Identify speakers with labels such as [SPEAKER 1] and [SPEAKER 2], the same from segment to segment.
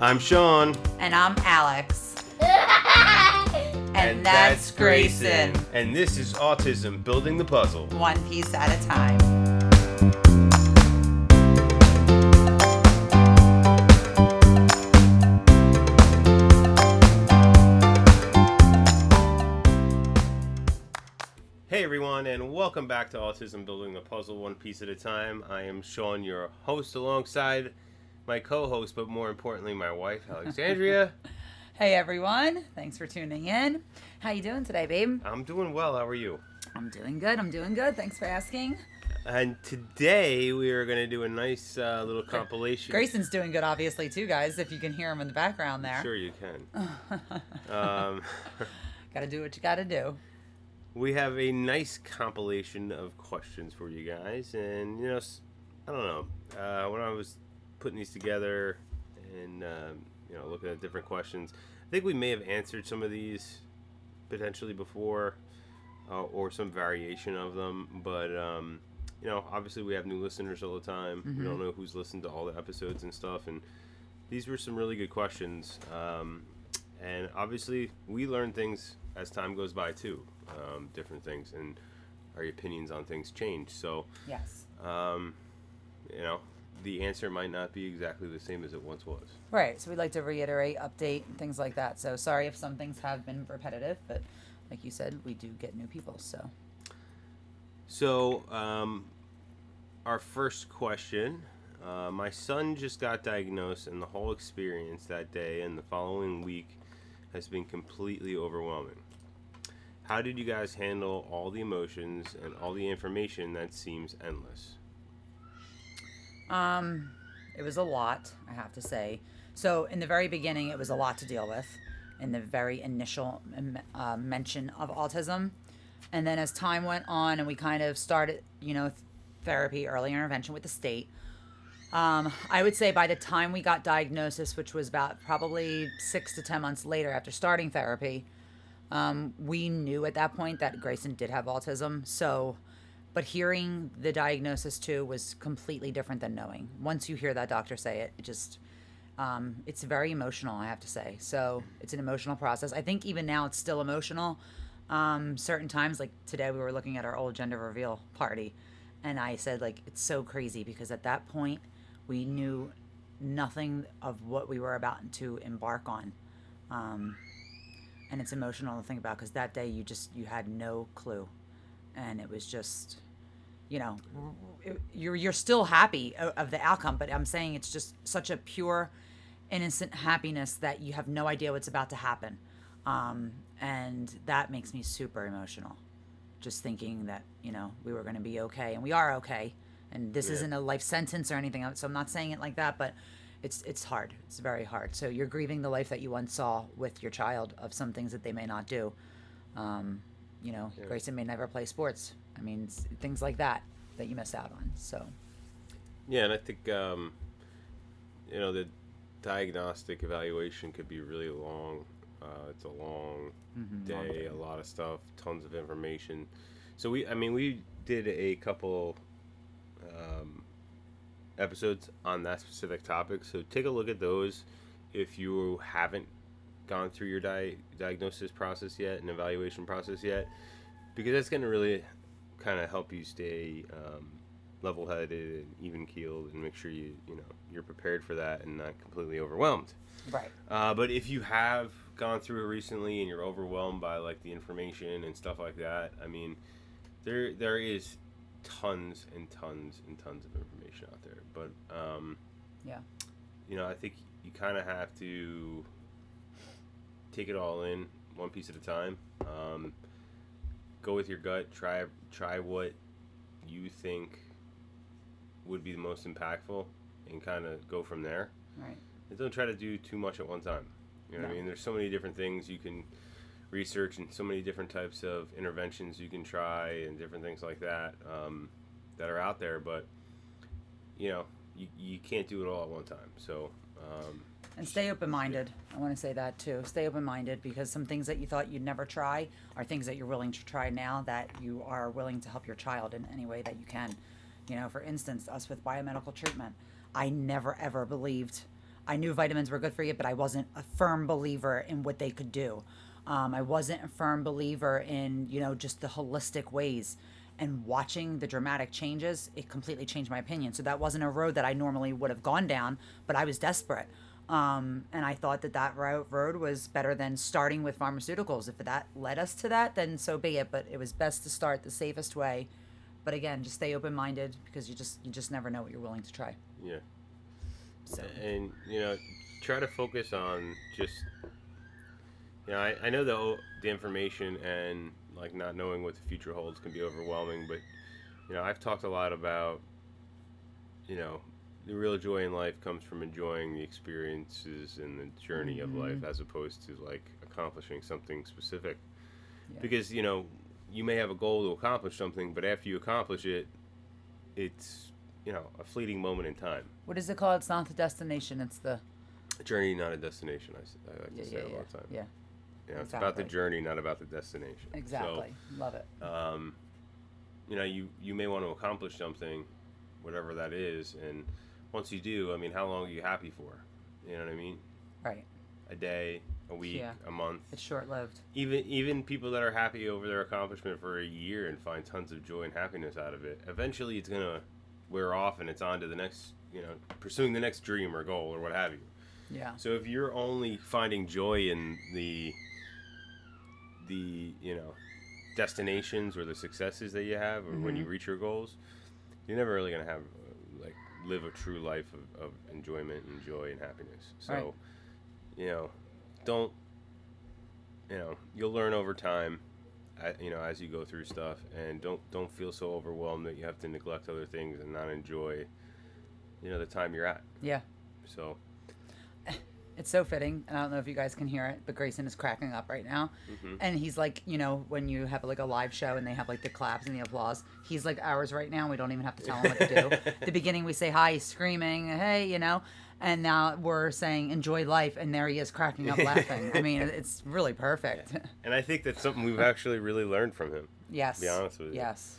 [SPEAKER 1] I'm Sean.
[SPEAKER 2] And I'm Alex. and, that's, Grayson.
[SPEAKER 1] And this is Autism Building the Puzzle.
[SPEAKER 2] One piece at a time.
[SPEAKER 1] Hey everyone, and welcome back to Autism Building the Puzzle One Piece at a Time. I am Sean, your host, alongside my co-host, but more importantly, my wife, Alexandria.
[SPEAKER 2] hey everyone, thanks for tuning in. How you doing today, babe?
[SPEAKER 1] I'm doing well. How are you?
[SPEAKER 2] I'm doing good. I'm doing good. Thanks for asking.
[SPEAKER 1] And today we are going to do a nice uh, little compilation.
[SPEAKER 2] Grayson's doing good, obviously, too, guys. If you can hear him in the background there.
[SPEAKER 1] Sure, you can. um,
[SPEAKER 2] got to do what you got to do
[SPEAKER 1] we have a nice compilation of questions for you guys, and you know, I don't know. Uh, when I was putting these together and um, you know looking at different questions, I think we may have answered some of these potentially before, uh, or some variation of them. But um, you know, obviously we have new listeners all the time. Mm-hmm. We don't know who's listened to all the episodes and stuff, and these were some really good questions. Um, and obviously, we learn things as time goes by too um, different things, and our opinions on things change. So,
[SPEAKER 2] yes,
[SPEAKER 1] um, you know, the answer might not be exactly the same as it once was.
[SPEAKER 2] Right. So we'd like to reiterate, update, and things like that. So sorry if some things have been repetitive, but like you said, we do get new people. So.
[SPEAKER 1] So, um, our first question. Uh, my son just got diagnosed, and the whole experience that day and the following week has been completely overwhelming. How did you guys handle all the emotions and all the information that seems endless?
[SPEAKER 2] Um, it was a lot, I have to say. So in the very beginning, it was a lot to deal with. In the very initial uh, mention of autism, and then as time went on, and we kind of started, you know, therapy, early intervention with the state. Um, I would say by the time we got diagnosis, which was about probably six to ten months later after starting therapy, um, we knew at that point that Grayson did have autism. So, but hearing the diagnosis too was completely different than knowing. Once you hear that doctor say it, it just, um, it's very emotional, I have to say. So it's an emotional process. I think even now it's still emotional. Um, certain times, like today, we were looking at our old gender reveal party, and I said, like, it's so crazy because at that point, we knew nothing of what we were about to embark on. Um, and it's emotional to think about because that day you just you had no clue and it was just you know you're you're still happy of the outcome but i'm saying it's just such a pure innocent happiness that you have no idea what's about to happen um, and that makes me super emotional just thinking that you know we were going to be okay and we are okay and this yeah. isn't a life sentence or anything so i'm not saying it like that but it's it's hard. It's very hard. So you're grieving the life that you once saw with your child of some things that they may not do. Um, you know, yeah. Grayson may never play sports. I mean, things like that that you miss out on. So.
[SPEAKER 1] Yeah, and I think um, you know the diagnostic evaluation could be really long. Uh, it's a long mm-hmm, day, long a lot of stuff, tons of information. So we, I mean, we did a couple um, episodes on that specific topic. So take a look at those if you haven't gone through your di- diagnosis process yet and evaluation process yet, because that's going to really kind of help you stay um, level-headed and even-keeled and make sure you you know you're prepared for that and not completely overwhelmed.
[SPEAKER 2] Right.
[SPEAKER 1] Uh, but if you have gone through it recently and you're overwhelmed by like the information and stuff like that, I mean, there there is tons and tons and tons of information out there. But um,
[SPEAKER 2] yeah,
[SPEAKER 1] you know, I think you kind of have to take it all in one piece at a time. Um, go with your gut. Try try what you think would be the most impactful, and kind of go from there.
[SPEAKER 2] Right.
[SPEAKER 1] And don't try to do too much at one time. You know no. what I mean? There's so many different things you can research and so many different types of interventions you can try and different things like that um, that are out there. But you know, you, you can't do it all at one time. So. Um,
[SPEAKER 2] and stay open minded. I want to say that too. Stay open minded because some things that you thought you'd never try are things that you're willing to try now that you are willing to help your child in any way that you can. You know, for instance, us with biomedical treatment, I never ever believed I knew vitamins were good for you, but I wasn't a firm believer in what they could do. Um, I wasn't a firm believer in, you know, just the holistic ways. And watching the dramatic changes, it completely changed my opinion. So that wasn't a road that I normally would have gone down, but I was desperate. Um, and I thought that that route, road was better than starting with pharmaceuticals. If that led us to that, then so be it. But it was best to start the safest way. But again, just stay open minded because you just you just never know what you're willing to try.
[SPEAKER 1] Yeah.
[SPEAKER 2] So
[SPEAKER 1] and you know try to focus on just you know I, I know the the information and like not knowing what the future holds can be overwhelming but you know I've talked a lot about you know the real joy in life comes from enjoying the experiences and the journey of life as opposed to like accomplishing something specific
[SPEAKER 2] Yeah.
[SPEAKER 1] because you know you may have a goal to accomplish something but after you accomplish it it's you know a fleeting moment in time
[SPEAKER 2] what is it called? It's not the destination. It's the
[SPEAKER 1] a journey, not a destination. I, I like to
[SPEAKER 2] yeah
[SPEAKER 1] say
[SPEAKER 2] yeah
[SPEAKER 1] it
[SPEAKER 2] yeah
[SPEAKER 1] all the time.
[SPEAKER 2] yeah
[SPEAKER 1] You know, it's about the journey, not about the destination.
[SPEAKER 2] exactly. Love it.
[SPEAKER 1] Um, you know, you you may want to accomplish something, whatever that is, and once you do, I mean, how long are you happy for? You know what I mean?
[SPEAKER 2] Right.
[SPEAKER 1] A day, a week,
[SPEAKER 2] Yeah.
[SPEAKER 1] a month.
[SPEAKER 2] It's short lived.
[SPEAKER 1] Even even people that are happy over their accomplishment for a year and find tons of joy and happiness out of it, eventually it's gonna wear off and it's on to the next, you know, pursuing the next dream or goal or what have you.
[SPEAKER 2] Yeah.
[SPEAKER 1] So if you're only finding joy in the the you know destinations or the successes that you have, or when mm-hmm. you reach your goals, you're never really gonna have live a true life of, of enjoyment and joy and happiness. So
[SPEAKER 2] Right.
[SPEAKER 1] you know, don't you know you'll learn over time. You know, as you go through stuff, and don't don't feel so overwhelmed that you have to neglect other things and not enjoy, you know, the time you're at.
[SPEAKER 2] Yeah.
[SPEAKER 1] So
[SPEAKER 2] It's so fitting, and I don't know if you guys can hear it, but Grayson is cracking up right now, and he's like, you know, when you have like a live show and they have like the claps and the applause, he's like ours right now. We don't even have to tell him what to do. the beginning, we say hi, he's screaming, hey, you know, and now we're saying enjoy life, and there he is cracking up laughing. I mean, it's really perfect.
[SPEAKER 1] And I think that's something we've actually really learned from him.
[SPEAKER 2] yes.
[SPEAKER 1] To be honest with you.
[SPEAKER 2] Yes.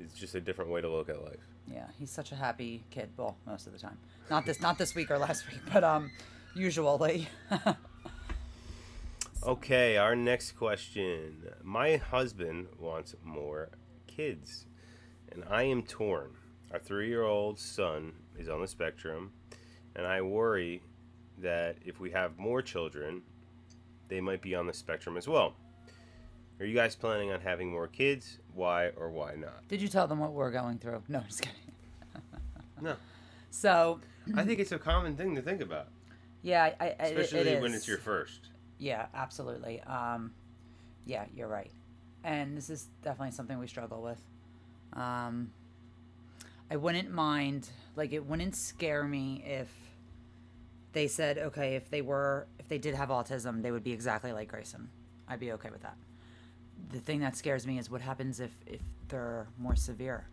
[SPEAKER 1] It's just a different way to look at life.
[SPEAKER 2] Yeah, he's such a happy kid. Well, most of the time. Not this, not this week or last week, but um, usually.
[SPEAKER 1] Okay, our next question. My husband wants more kids, and I am torn. Our three year old son is on the spectrum, and I worry that if we have more children, they might be on the spectrum as well. Are you guys planning on having more kids? Why or why not?
[SPEAKER 2] Did you tell them what we're going through? No, I'm just kidding.
[SPEAKER 1] No.
[SPEAKER 2] So,
[SPEAKER 1] I think it's a common thing to think about,
[SPEAKER 2] yeah, I, I, it-
[SPEAKER 1] especially
[SPEAKER 2] it is.
[SPEAKER 1] when it's your first.
[SPEAKER 2] Yeah, absolutely. Um, yeah, you're right. And this is definitely something we struggle with. Um, I wouldn't mind, like, it wouldn't scare me if they said, okay, if they were, if they did have autism, they would be exactly like Grayson. I'd be okay with that. The thing that scares me is what happens if, if they're more severe.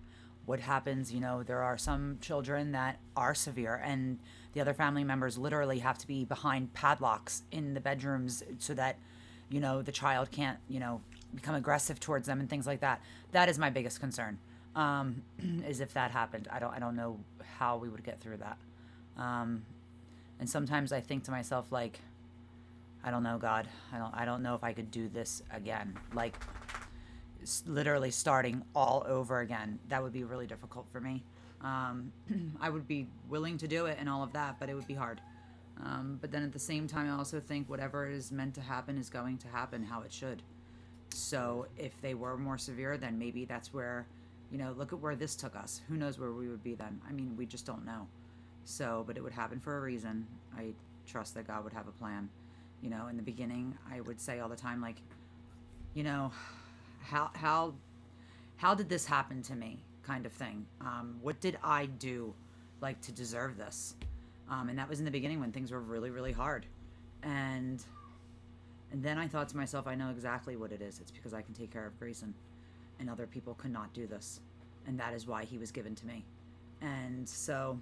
[SPEAKER 2] What happens, you know, there are some children that are severe and the other family members literally have to be behind padlocks in the bedrooms so that, you know, the child can't, you know, become aggressive towards them and things like that. That is my biggest concern. Um, is if that happened. I don't I don't know how we would get through that. Um, and sometimes I think to myself like I don't know God. I don't I don't know if I could do this again. Like literally starting all over again. That would be really difficult for me. Um, I would be willing to do it and all of that, but it would be hard. Um, but then at the same time, I also think whatever is meant to happen is going to happen how it should. So if they were more severe, then maybe that's where, you know, look at where this took us. Who knows where we would be then? I mean, we just don't know. So, but it would happen for a reason. I trust that God would have a plan. You know, in the beginning, I would say all the time, like, you know, how how how did this happen to me, kind of thing. Um, what did I do, like, to deserve this? Um, and that was in the beginning when things were really really hard, and and then I thought to myself, I know exactly what it is. It's because I can take care of Grayson, and other people could not do this, and that is why he was given to me. And so,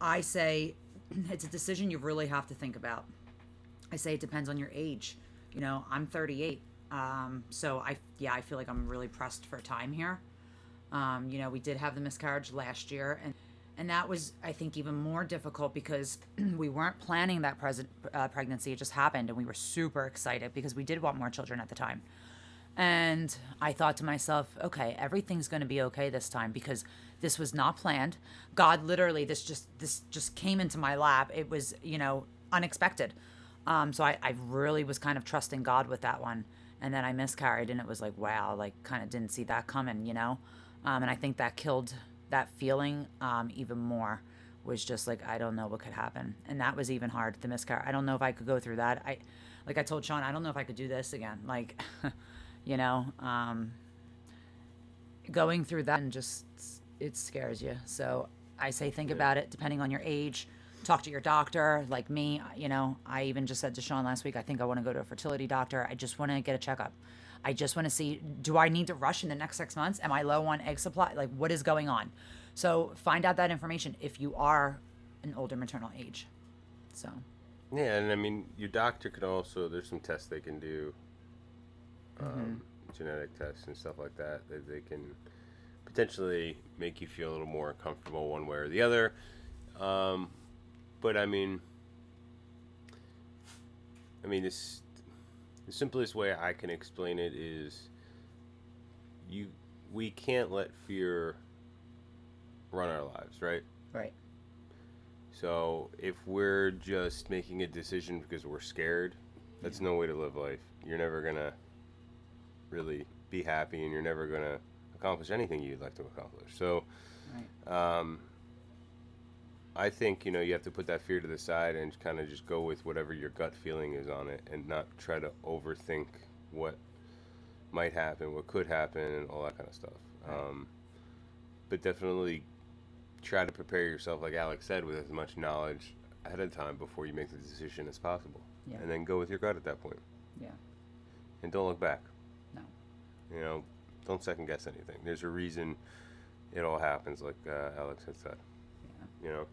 [SPEAKER 2] I say, it's a decision you really have to think about. I say it depends on your age. You know, I'm 38, um, so I yeah I feel like I'm really pressed for time here. Um, you know, we did have the miscarriage last year, and and that was i think even more difficult because we weren't planning that pres- uh, pregnancy. It just happened and we were super excited because we did want more children at the time. And i thought to myself okay everything's going to be okay this time because this was not planned. God literally this just this just came into my lap. It was you know unexpected. Um, so I, I really was kind of trusting god with that one and then i miscarried and it was like wow like kind of didn't see that coming you know um, and i think that killed that feeling um, even more was just like I don't know what could happen, and that was even hard. The miscarriage. I don't know if I could go through that. I, like I told Sean, I don't know if I could do this again. Like, you know, um, going through that and just it scares you. So I say think about it. Depending on your age, talk to your doctor. Like me, you know, I even just said to Sean last week, I think I want to go to a fertility doctor. I just want to get a checkup. I just want to see do I need to rush in the next six months? Am I low on egg supply? Like, what is going on? So, find out that information if you are an older maternal age. So,
[SPEAKER 1] Yeah, and I mean, your doctor can also, there's some tests they can do, um, genetic tests and stuff like that, that they can potentially make you feel a little more comfortable one way or the other. Um, but I mean, I mean, this, the simplest way I can explain it is you, we can't let fear run our lives, right?
[SPEAKER 2] right.
[SPEAKER 1] So if we're just making a decision because we're scared, that's no way to live life. You're never gonna really be happy, and you're never gonna accomplish anything you'd like to accomplish. So,
[SPEAKER 2] Right.
[SPEAKER 1] um, I think you know you have to put that fear to the side and kind of just go with whatever your gut feeling is on it, and not try to overthink what might happen, what could happen, and all that kind of stuff.
[SPEAKER 2] Right.
[SPEAKER 1] Um, but definitely try to prepare yourself, like Alex said, with as much knowledge ahead of time before you make the decision as possible,
[SPEAKER 2] Yeah.
[SPEAKER 1] and then go with your gut at that point,
[SPEAKER 2] Yeah.
[SPEAKER 1] and don't look back.
[SPEAKER 2] No.
[SPEAKER 1] You know, don't second guess anything. There's a reason it all happens, like uh, Alex had said.
[SPEAKER 2] Yeah.
[SPEAKER 1] You know,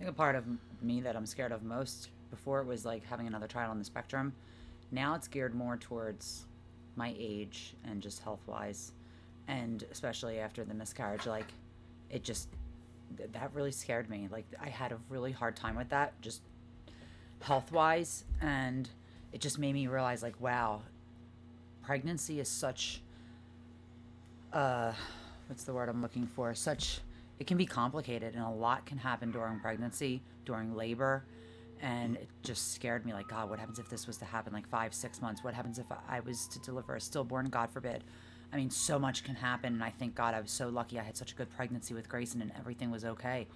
[SPEAKER 2] I think a part of me that I'm scared of most before it was like having another child on the spectrum. Now it's geared more towards my age and just health wise. And especially after the miscarriage, like it just, th- that really scared me. Like I had a really hard time with that, just health wise. And it just made me realize, like, wow, pregnancy is such, uh, what's the word I'm looking for? Such it can be complicated and a lot can happen during pregnancy, during labor. And it just scared me like, God, what happens if this was to happen like five, six months? What happens if I was to deliver a stillborn? God forbid. I mean, so much can happen. And I thank God I was so lucky I had such a good pregnancy with Grayson and everything was okay.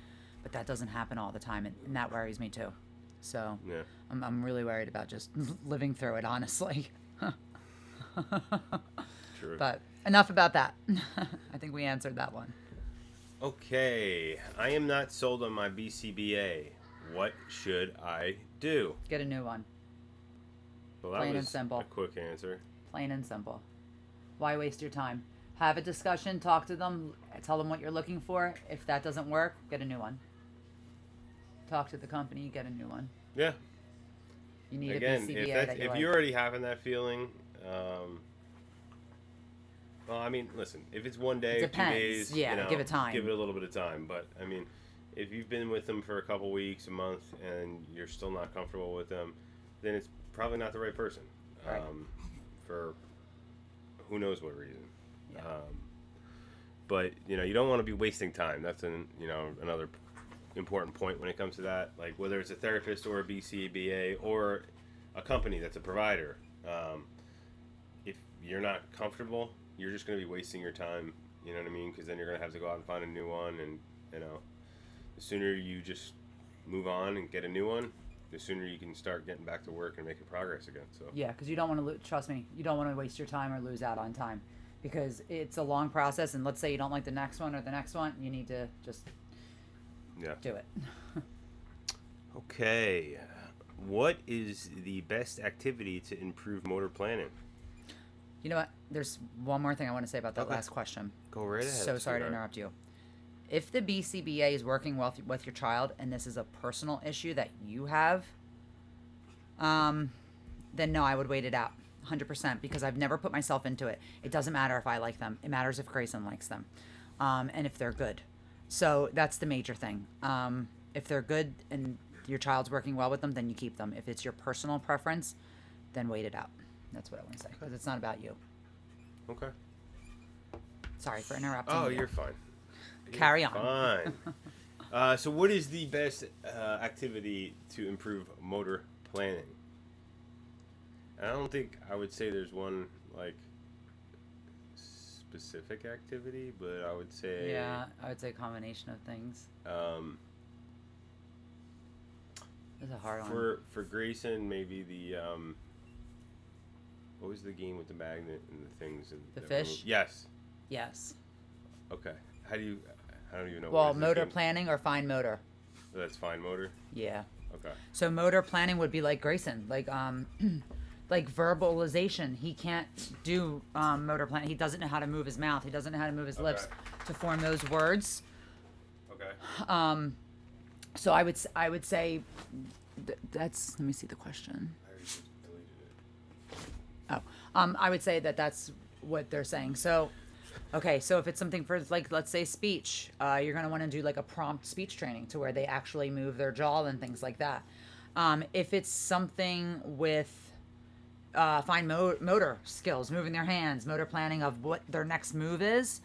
[SPEAKER 2] But that doesn't happen all the time. And, and that worries me too. So
[SPEAKER 1] yeah.
[SPEAKER 2] I'm, I'm really worried about just living through it, honestly.
[SPEAKER 1] True.
[SPEAKER 2] but enough about that. I think we answered that one.
[SPEAKER 1] Okay, I am not sold on my BCBA. What should I do?
[SPEAKER 2] Get a new one.
[SPEAKER 1] Well, that
[SPEAKER 2] Plain and
[SPEAKER 1] was
[SPEAKER 2] simple.
[SPEAKER 1] a quick answer.
[SPEAKER 2] Plain and simple. Why waste your time? Have a discussion, talk to them, tell them what you're looking for. If that doesn't work, get a new one. Talk to the company, get a new one.
[SPEAKER 1] Yeah.
[SPEAKER 2] You need
[SPEAKER 1] Again,
[SPEAKER 2] a BCBA
[SPEAKER 1] if
[SPEAKER 2] that you
[SPEAKER 1] if
[SPEAKER 2] like.
[SPEAKER 1] you're already having that feeling, um, well, I mean, listen, if it's one day, two
[SPEAKER 2] depends.
[SPEAKER 1] days,
[SPEAKER 2] Yeah,
[SPEAKER 1] you know,
[SPEAKER 2] give it time.
[SPEAKER 1] Give it a little bit of time. But I mean, if you've been with them for a couple weeks, a month, and you're still not comfortable with them, then it's probably not the right person.
[SPEAKER 2] Right.
[SPEAKER 1] Um, for who knows what reason.
[SPEAKER 2] Yeah.
[SPEAKER 1] Um, but you know, you don't want to be wasting time. That's an you know another important point when it comes to that. Like whether it's a therapist or a BCBA or a company that's a provider. Um, if you're not comfortable, you're just going to be wasting your time. You know what I mean? Because then you're going to have to go out and find a new one, and you know, the sooner you just move on and get a new one, the sooner you can start getting back to work and making progress again. So
[SPEAKER 2] Yeah, because you don't want to lo- trust me. You don't want to waste your time or lose out on time, because it's a long process. And let's say you don't like the next one or the next one, you need to just
[SPEAKER 1] yeah.
[SPEAKER 2] do it.
[SPEAKER 1] Okay. What is the best activity to improve motor planning?
[SPEAKER 2] You know what? There's one more thing I want to say about that
[SPEAKER 1] Okay.
[SPEAKER 2] last question.
[SPEAKER 1] Go right ahead.
[SPEAKER 2] So sorry to interrupt you. If the BCBA is working well with, with your child and this is a personal issue that you have, um, then no, I would wait it out 100% because I've never put myself into it. It doesn't matter if I like them, it matters if Grayson likes them um, and if they're good. So that's the major thing. Um, if they're good and your child's working well with them, then you keep them. If it's your personal preference, then wait it out. That's what I want to say because it's not about you.
[SPEAKER 1] Okay.
[SPEAKER 2] Sorry for interrupting.
[SPEAKER 1] Oh,
[SPEAKER 2] you.
[SPEAKER 1] you're fine. You're
[SPEAKER 2] Carry on.
[SPEAKER 1] Fine. uh, so, what is the best uh, activity to improve motor planning? I don't think I would say there's one like specific activity, but I would say
[SPEAKER 2] Yeah, I would say a combination of things.
[SPEAKER 1] um,
[SPEAKER 2] It's a hard one.
[SPEAKER 1] for for Grayson maybe the um, what was the game with the magnet and the things and
[SPEAKER 2] The fish?
[SPEAKER 1] Yes.
[SPEAKER 2] Yes.
[SPEAKER 1] Okay. How do you? I don't even know.
[SPEAKER 2] Well,
[SPEAKER 1] what is the
[SPEAKER 2] motor planning or fine motor.
[SPEAKER 1] That's fine motor.
[SPEAKER 2] Yeah.
[SPEAKER 1] Okay.
[SPEAKER 2] So motor planning would be like Grayson, like um, like verbalization. He can't do um, motor planning. He doesn't know how to move his mouth. He doesn't know how to move his lips to form those words.
[SPEAKER 1] Okay.
[SPEAKER 2] Um, so I would I would say th- that's. Let me see the question. Oh, um, I would say that that's what they're saying. So, okay, so if it's something for like, let's say speech, uh, you're gonna want to do like a prompt speech training to where they actually move their jaw and things like that. Um, if it's something with uh, fine mo- motor skills, moving their hands, motor planning of what their next move is.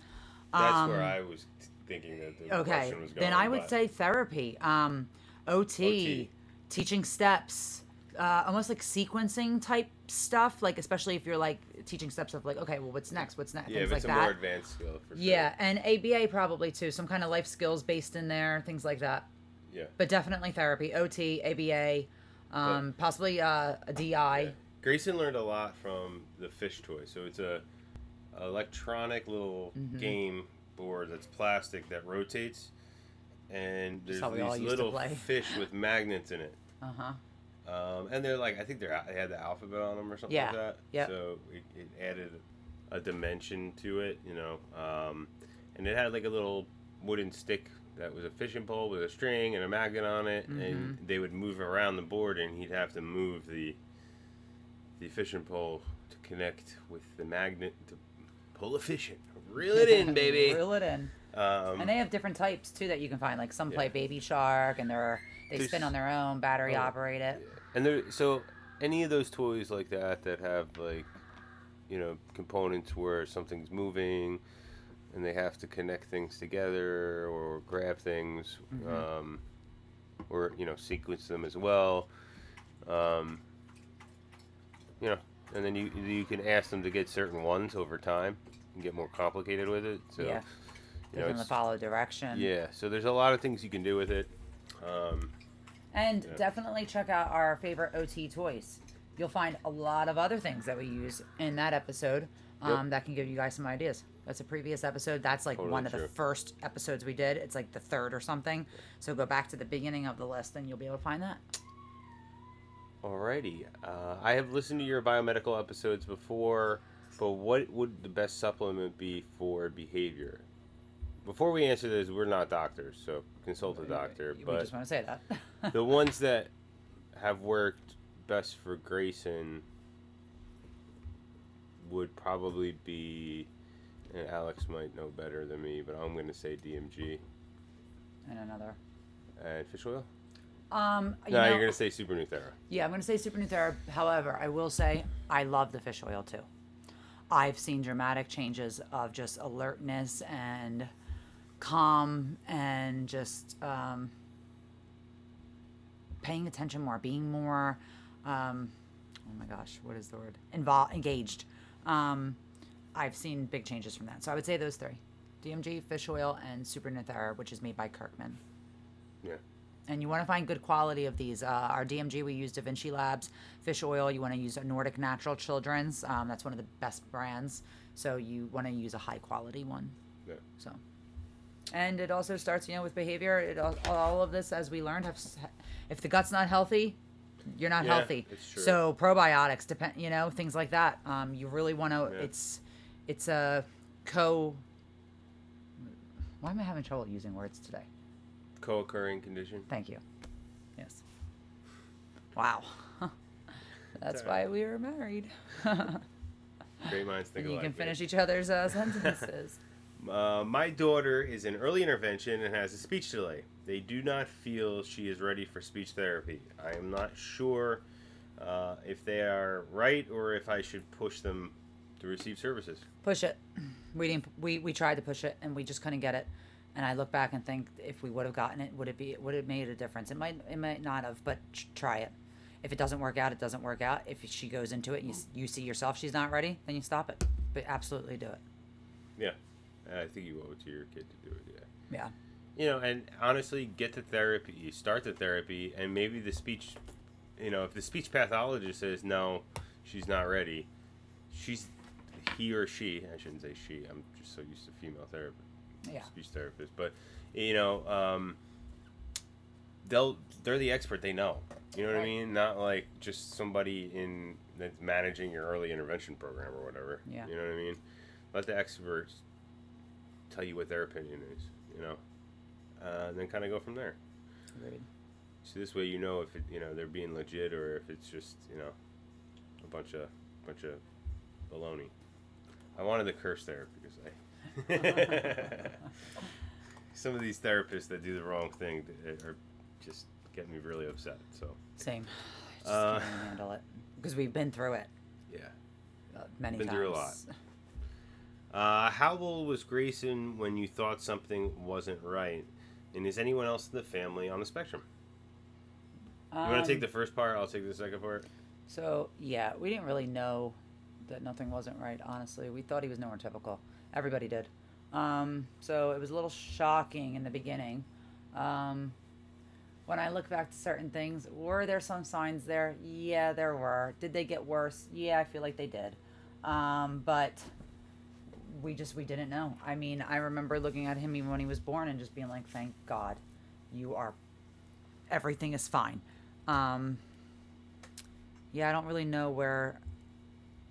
[SPEAKER 1] That's where I was thinking that the
[SPEAKER 2] Um, Okay,
[SPEAKER 1] question was going.
[SPEAKER 2] then I would
[SPEAKER 1] but-
[SPEAKER 2] say therapy, um, OT,
[SPEAKER 1] OT.
[SPEAKER 2] teaching steps, uh, almost like sequencing type stuff. Like especially if you're like teaching steps of like, okay, well, what's next? What's next?
[SPEAKER 1] Yeah,
[SPEAKER 2] things
[SPEAKER 1] if it's
[SPEAKER 2] like
[SPEAKER 1] a more
[SPEAKER 2] that.
[SPEAKER 1] advanced skill for sure.
[SPEAKER 2] Yeah, and ABA probably too. Some kind of life skills based in there, things like that.
[SPEAKER 1] Yeah.
[SPEAKER 2] But definitely therapy, OT, ABA, um, possibly uh, a DI.
[SPEAKER 1] Yeah. Grayson learned a lot from the fish toy. So it's a electronic little
[SPEAKER 2] Mm-hmm.
[SPEAKER 1] game board that's plastic that rotates, and there's
[SPEAKER 2] how we all
[SPEAKER 1] these little fish with magnets in it.
[SPEAKER 2] Uh huh.
[SPEAKER 1] Um, and they're like, I think they're they had the alphabet on them or something
[SPEAKER 2] Yeah.
[SPEAKER 1] like that.
[SPEAKER 2] Yep.
[SPEAKER 1] So it, it added a dimension to it, you know. Um, and it had like a little wooden stick that was a fishing pole with a string and a magnet on it, and
[SPEAKER 2] Mm-hmm.
[SPEAKER 1] they would move around the board, and he'd have to move the the fishing pole to connect with the magnet to pull a fish in, reel it in, baby.
[SPEAKER 2] Reel it in.
[SPEAKER 1] Um,
[SPEAKER 2] And they have different types too that you can find. Like some play
[SPEAKER 1] Yeah.
[SPEAKER 2] Baby Shark, and they're they
[SPEAKER 1] There's-
[SPEAKER 2] spin on their own, battery
[SPEAKER 1] Oh,
[SPEAKER 2] operated.
[SPEAKER 1] And there, so any of those toys like that that have like, you know, components where something's moving, and they have to connect things together or grab things, um, or you know, sequence them as well. Um, you know, and then you you can ask them to get certain ones over time and get more complicated with it. So,
[SPEAKER 2] Yeah.
[SPEAKER 1] you know,
[SPEAKER 2] follow direction.
[SPEAKER 1] yeah. So there's a lot of things you can do with it. Um,
[SPEAKER 2] And
[SPEAKER 1] Yeah.
[SPEAKER 2] definitely check out our favorite OT toys. You'll find a lot of other things that we use in that episode um, that can give you guys some ideas. That's a previous episode. That's like
[SPEAKER 1] Totally
[SPEAKER 2] one of
[SPEAKER 1] true.
[SPEAKER 2] the first episodes we did. It's like the third or something. So go back to the beginning of the list and you'll be able to find that.
[SPEAKER 1] Alrighty. Uh, I have listened to your biomedical episodes before, but what would the best supplement be for behavior? Before we answer this, we're not doctors, so consult a doctor.
[SPEAKER 2] we
[SPEAKER 1] But
[SPEAKER 2] just want to say that.
[SPEAKER 1] the ones that have worked best for Grayson would probably be, and Alex might know better than me, but I'm going to say DMG
[SPEAKER 2] and another.
[SPEAKER 1] and fish oil.
[SPEAKER 2] Um, you
[SPEAKER 1] no,
[SPEAKER 2] know,
[SPEAKER 1] you're going to say Super Nu-Thera.
[SPEAKER 2] Yeah, I'm going to say Super Nu-Thera. However, I will say I love the fish oil too. I've seen dramatic changes of just alertness and calm and just um, paying attention more, being more, um, oh my gosh, what is the word? Involved, engaged. Um, I've seen big changes from that. So I would say those three DMG, fish oil, and Super Nu-Thera, which is made by Kirkman
[SPEAKER 1] Yeah.
[SPEAKER 2] and you want to find good quality of these. Uh, our DMG, we use Da Vinci Labs fish oil. You want to use a Nordic Natural Children's. Um, that's one of the best brands. So you want to use a high quality one.
[SPEAKER 1] Yeah.
[SPEAKER 2] So, and it also starts, you know, with behavior. It all, all of this, as we learned, have, if the gut's not healthy, you're not
[SPEAKER 1] Yeah,
[SPEAKER 2] healthy.
[SPEAKER 1] it's true.
[SPEAKER 2] So probiotics, depend, you know, things like that. Um, you really want to.
[SPEAKER 1] Yeah.
[SPEAKER 2] It's, it's a co. Why am I having trouble using words today?
[SPEAKER 1] Co-occurring condition.
[SPEAKER 2] Thank you. Yes. Wow. That's why we were married.
[SPEAKER 1] Great minds think
[SPEAKER 2] you
[SPEAKER 1] alike.
[SPEAKER 2] can finish each other's uh, sentences.
[SPEAKER 1] Uh, my daughter is in early intervention and has a speech delay. They do not feel she is ready for speech therapy. I am not sure uh, if they are right or if I should push them to receive services.
[SPEAKER 2] Push it. We didn't. We, we tried to push it and we just couldn't get it. And I look back and think if we would have gotten it, would it be would it made a difference? It might it might not have, but try it. If it doesn't work out, it doesn't work out. If she goes into it and you, you see yourself she's not ready, then you stop it. But absolutely do it.
[SPEAKER 1] Yeah, I think you owe it to your kid to do it. Yeah.
[SPEAKER 2] Yeah.
[SPEAKER 1] You know, and honestly, get the therapy. You start the therapy, and maybe the speech. You know, if the speech pathologist says no, she's not ready. She's he or she. I shouldn't say she. I'm just so used to female therapy,
[SPEAKER 2] Yeah.
[SPEAKER 1] speech therapists. But you know, um, they'll they're the expert. They know. You know what I mean? Not like just somebody in that's managing your early intervention program or whatever.
[SPEAKER 2] Yeah.
[SPEAKER 1] You know what I mean? Let the experts tell you what their opinion is. You know, uh, and then kind of go from there.
[SPEAKER 2] Agreed.
[SPEAKER 1] So this way, you know if it, you know they're being legit or if it's just you know a bunch of bunch of baloney. I wanted to curse there because I some of these therapists that do the wrong thing th- are just getting me really upset. So
[SPEAKER 2] Same. Just
[SPEAKER 1] Uh,
[SPEAKER 2] can't handle it because we've been through it
[SPEAKER 1] yeah.
[SPEAKER 2] uh, many
[SPEAKER 1] Been
[SPEAKER 2] times.
[SPEAKER 1] through a lot. Uh, how old was Grayson when you thought something wasn't right? And is anyone else in the family on the spectrum? You want to take
[SPEAKER 2] Um,
[SPEAKER 1] the first part? I'll take the second part.
[SPEAKER 2] So yeah, we didn't really know that nothing wasn't right. Honestly, we thought he was neurotypical. Everybody did. Um, so it was a little shocking in the beginning. Um, when I look back to certain things, were there some signs there? Yeah, there were. Did they get worse? Yeah, I feel like they did. Um, but we just we didn't know. I mean, I remember looking at him even when he was born and just being like, "Thank God, you are. Everything is fine." Um, yeah, I don't really know where.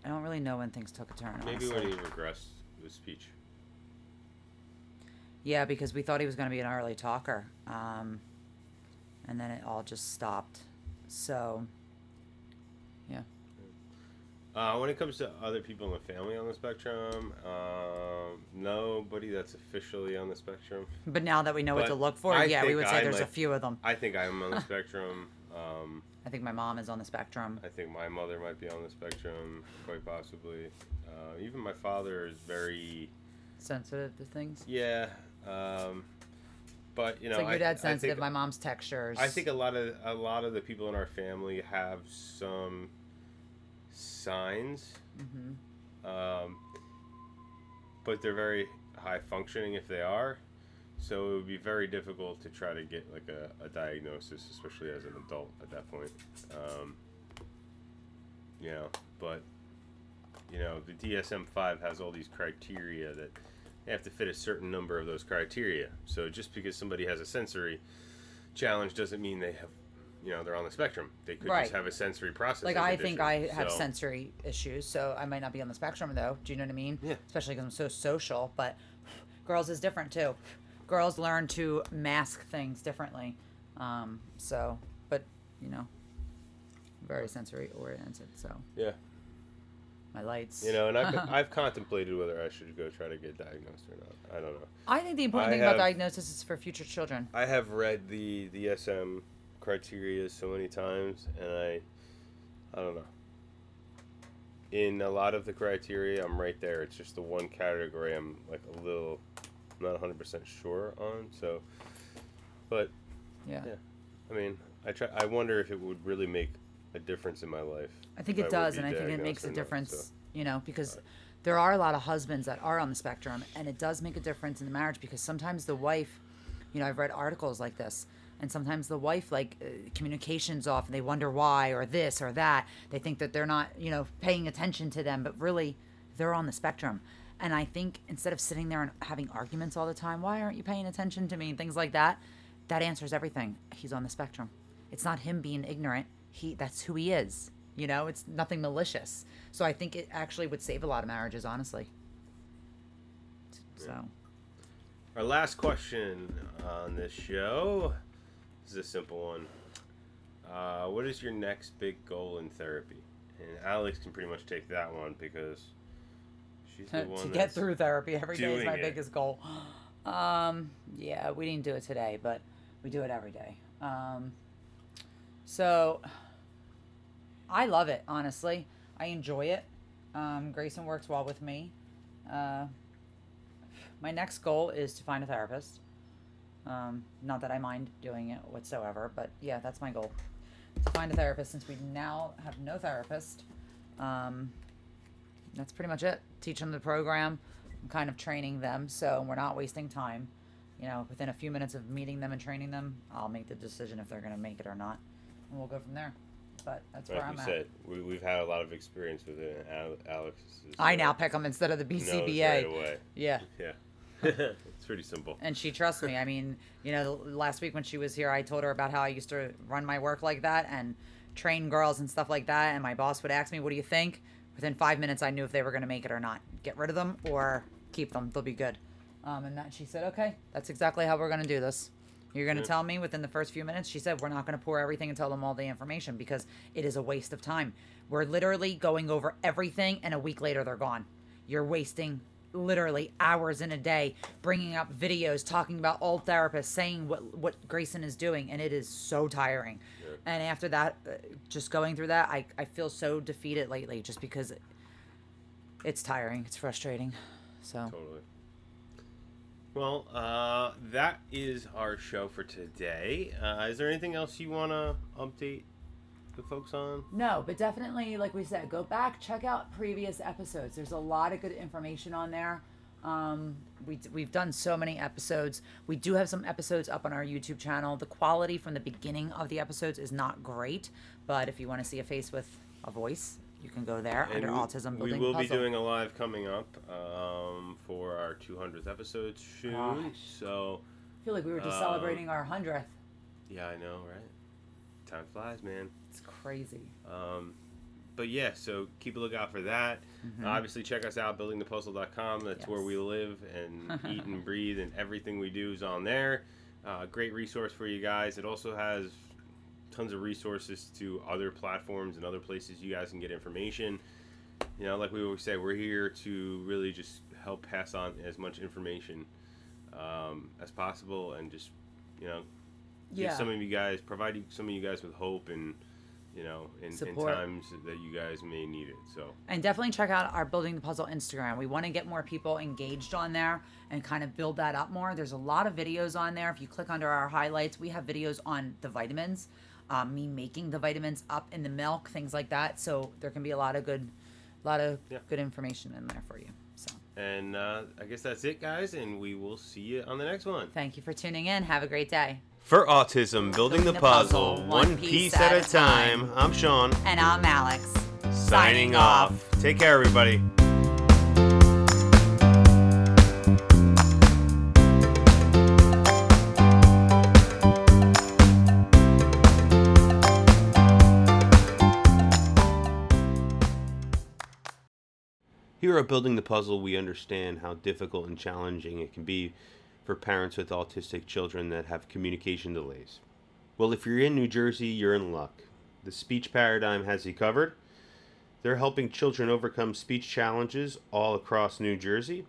[SPEAKER 2] I don't really know when things took a turn.
[SPEAKER 1] Maybe
[SPEAKER 2] honestly.
[SPEAKER 1] when he regressed with speech.
[SPEAKER 2] Yeah, because we thought he was going to be an early talker, um, and then it all just stopped. So, yeah.
[SPEAKER 1] Uh, when it comes to other people in the family on the spectrum, um, nobody that's officially on the spectrum.
[SPEAKER 2] But now that we know what to look for,
[SPEAKER 1] I
[SPEAKER 2] yeah, we would say
[SPEAKER 1] I
[SPEAKER 2] there's a few of them.
[SPEAKER 1] I think I'm on the spectrum. Um,
[SPEAKER 2] I think my mom is on the spectrum.
[SPEAKER 1] I think my mother might be on the spectrum, quite possibly. Uh, even my father is very,
[SPEAKER 2] Sensitive to things.
[SPEAKER 1] yeah. Um, but you know,
[SPEAKER 2] like your dad's
[SPEAKER 1] I
[SPEAKER 2] sensitive.
[SPEAKER 1] think-
[SPEAKER 2] my mom's textures.
[SPEAKER 1] I think a lot of a lot of the people in our family have some signs,
[SPEAKER 2] hmm
[SPEAKER 1] um, but they're very high functioning if they are. So it would be very difficult to try to get like a, a diagnosis, especially as an adult at that point. Um, you know, but you know the DSM five has all these criteria that they have to fit a certain number of those criteria. So just because somebody has a sensory challenge doesn't mean they have, you know, they're on the spectrum. They could
[SPEAKER 2] Right.
[SPEAKER 1] just have a sensory processing.
[SPEAKER 2] like I think I
[SPEAKER 1] condition.
[SPEAKER 2] have
[SPEAKER 1] So-
[SPEAKER 2] sensory issues, so I might not be on the spectrum though. Do you know what I mean?
[SPEAKER 1] Yeah.
[SPEAKER 2] Especially because I'm so social. But girls is different too. Girls learn to mask things differently. Um, so, but you know, very sensory oriented. So
[SPEAKER 1] Yeah.
[SPEAKER 2] my lights.
[SPEAKER 1] You know, and I've, I've contemplated whether I should go try to get diagnosed or not. I don't know.
[SPEAKER 2] I think the important
[SPEAKER 1] I
[SPEAKER 2] thing
[SPEAKER 1] have-
[SPEAKER 2] about diagnosis is for future children.
[SPEAKER 1] I have read the the SM criteria so many times, and I, I don't know. In a lot of the criteria, I'm right there. It's just the one category I'm like a little, not 100 percent sure on. So, but
[SPEAKER 2] Yeah.
[SPEAKER 1] Yeah. I mean, I try. I wonder if it would really make a difference in my life.
[SPEAKER 2] I think it does, and I think it makes a
[SPEAKER 1] not,
[SPEAKER 2] difference,
[SPEAKER 1] so.
[SPEAKER 2] you know, because there are a lot of husbands that are on the spectrum, and it does make a difference in the marriage because sometimes the wife, you know, I've read articles like this, and sometimes the wife, like, uh, communication's off, and they wonder why, or this or that. They think that they're not, you know, paying attention to them, but really, they're on the spectrum. And I think instead of sitting there and having arguments all the time, why aren't you paying attention to me, and things like that, that answers everything. He's on the spectrum. It's not him being ignorant. He that's who he is. You know, it's nothing malicious. So I think it actually would save a lot of marriages, honestly. So
[SPEAKER 1] Our last question on this show this is a simple one. Uh, what is your next big goal in therapy? And Alex can pretty much take that one because She's the one
[SPEAKER 2] to get through therapy every day is my
[SPEAKER 1] it.
[SPEAKER 2] biggest goal. Um, yeah, we didn't do it today, but we do it every day. Um, so I love it, honestly. I enjoy it. Um, Grayson works well with me. Uh, my next goal is to find a therapist. Um, not that I mind doing it whatsoever, but yeah, that's my goal. To find a therapist since we now have no therapist. Um, that's pretty much it. Teach them the program. I'm kind of training them, so we're not wasting time. You know, within a few minutes of meeting them and training them, I'll make the decision if they're going to make it or not, and we'll go from there. But that's
[SPEAKER 1] Like
[SPEAKER 2] where I'm
[SPEAKER 1] we
[SPEAKER 2] at.
[SPEAKER 1] said, we, we've had a lot of experience with it. Alex. Is,
[SPEAKER 2] I now pick them instead of the BCBA.
[SPEAKER 1] right away.
[SPEAKER 2] Yeah.
[SPEAKER 1] Yeah. it's pretty simple.
[SPEAKER 2] and she trusts me. I mean, you know, last week when she was here, I told her about how I used to run my work like that and train girls and stuff like that. And my boss would ask me, "What do you think?" Within five minutes, I knew if they were going to make it or not. Get rid of them or keep them; they'll be good. Um, and that she said, "Okay, that's exactly how we're going to do this." You're going to
[SPEAKER 1] Yeah.
[SPEAKER 2] tell me within the first few minutes. She said, We're not going to pour everything and tell them all the information because it is a waste of time. We're literally going over everything, and a week later, they're gone. You're wasting literally hours in a day bringing up videos, talking about old therapists, saying what, what Grayson is doing, and it is so tiring.
[SPEAKER 1] Yeah.
[SPEAKER 2] And after that, uh, just going through that, I, I feel so defeated lately just because it, it's tiring, it's frustrating. So,
[SPEAKER 1] Totally. Well, uh, that is our show for today. Uh, is there anything else you want to update the folks on?
[SPEAKER 2] No, but definitely, like we said, go back, check out previous episodes. There's a lot of good information on there. Um, we, we've done so many episodes. We do have some episodes up on our YouTube channel. The quality from the beginning of the episodes is not great, but if you want to see a face with a voice, you can go there under
[SPEAKER 1] we,
[SPEAKER 2] Autism
[SPEAKER 1] We will
[SPEAKER 2] Puzzle.
[SPEAKER 1] be doing a live coming up um, for our 200th episode soon.
[SPEAKER 2] Gosh.
[SPEAKER 1] So,
[SPEAKER 2] I feel like we were just
[SPEAKER 1] um,
[SPEAKER 2] celebrating our 100th.
[SPEAKER 1] yeah, I know, right? Time flies, man.
[SPEAKER 2] It's crazy.
[SPEAKER 1] Um, but yeah, so keep a lookout for that. Obviously, check us out, buildingthepuzzle.com. That's where
[SPEAKER 2] Mm-hmm.
[SPEAKER 1] We live and eat and breathe, and everything we do is on there. Uh, great resource for you guys. It also has tons of resources to other platforms and other places you guys can get information. You know, like we always say, we're here to really just help pass on as much information um, as possible and just, you know, give some of you guys, provide some of you guys with hope and, you know, in, in times that you guys may need it. So,
[SPEAKER 2] And definitely check out our Building the Puzzle Instagram. We want to get more people engaged on there and kind of build that up more. There's a lot of videos on there. If you click under our highlights, we have videos on the vitamins, um, me making the vitamins up in the milk, things like that. So there can be a lot of good, a lot of
[SPEAKER 1] Yeah.
[SPEAKER 2] good information in there for you. So
[SPEAKER 1] and uh, I guess that's it, guys, and we will see you on the next one.
[SPEAKER 2] thank you for tuning in. Have a great day.
[SPEAKER 1] For Autism, building the
[SPEAKER 2] the
[SPEAKER 1] puzzle,
[SPEAKER 2] puzzle,
[SPEAKER 1] one piece at a time. I'm Sean,
[SPEAKER 2] And I'm Alex.
[SPEAKER 1] signing off. Take care, everybody. Here at Building the Puzzle, we understand how difficult and challenging it can be for parents with autistic children that have communication delays. Well, if you're in New Jersey, you're in luck. The Speech Paradigm has you covered. They're helping children overcome speech challenges all across New Jersey.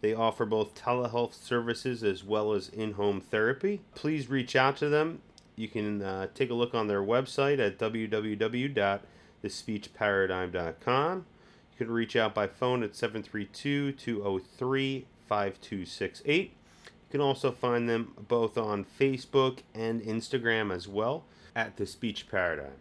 [SPEAKER 1] They offer both telehealth services as well as in home therapy. Please reach out to them. You can uh, take a look on their website at www.thespeechparadigm.com. You can reach out by phone at 732 203 5268. You can also find them both on Facebook and Instagram as well at The Speech Paradigm.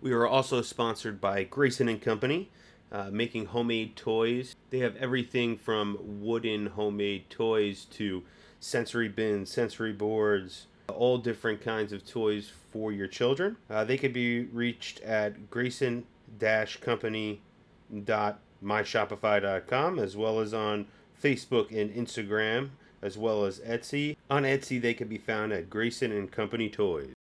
[SPEAKER 1] We are also sponsored by Grayson and Company, uh, making homemade toys. They have everything from wooden homemade toys to sensory bins, sensory boards, all different kinds of toys for your children. Uh, they can be reached at grayson-company.myshopify.com as well as on Facebook and Instagram as well as Etsy. On Etsy, they can be found at Grayson and Company Toys.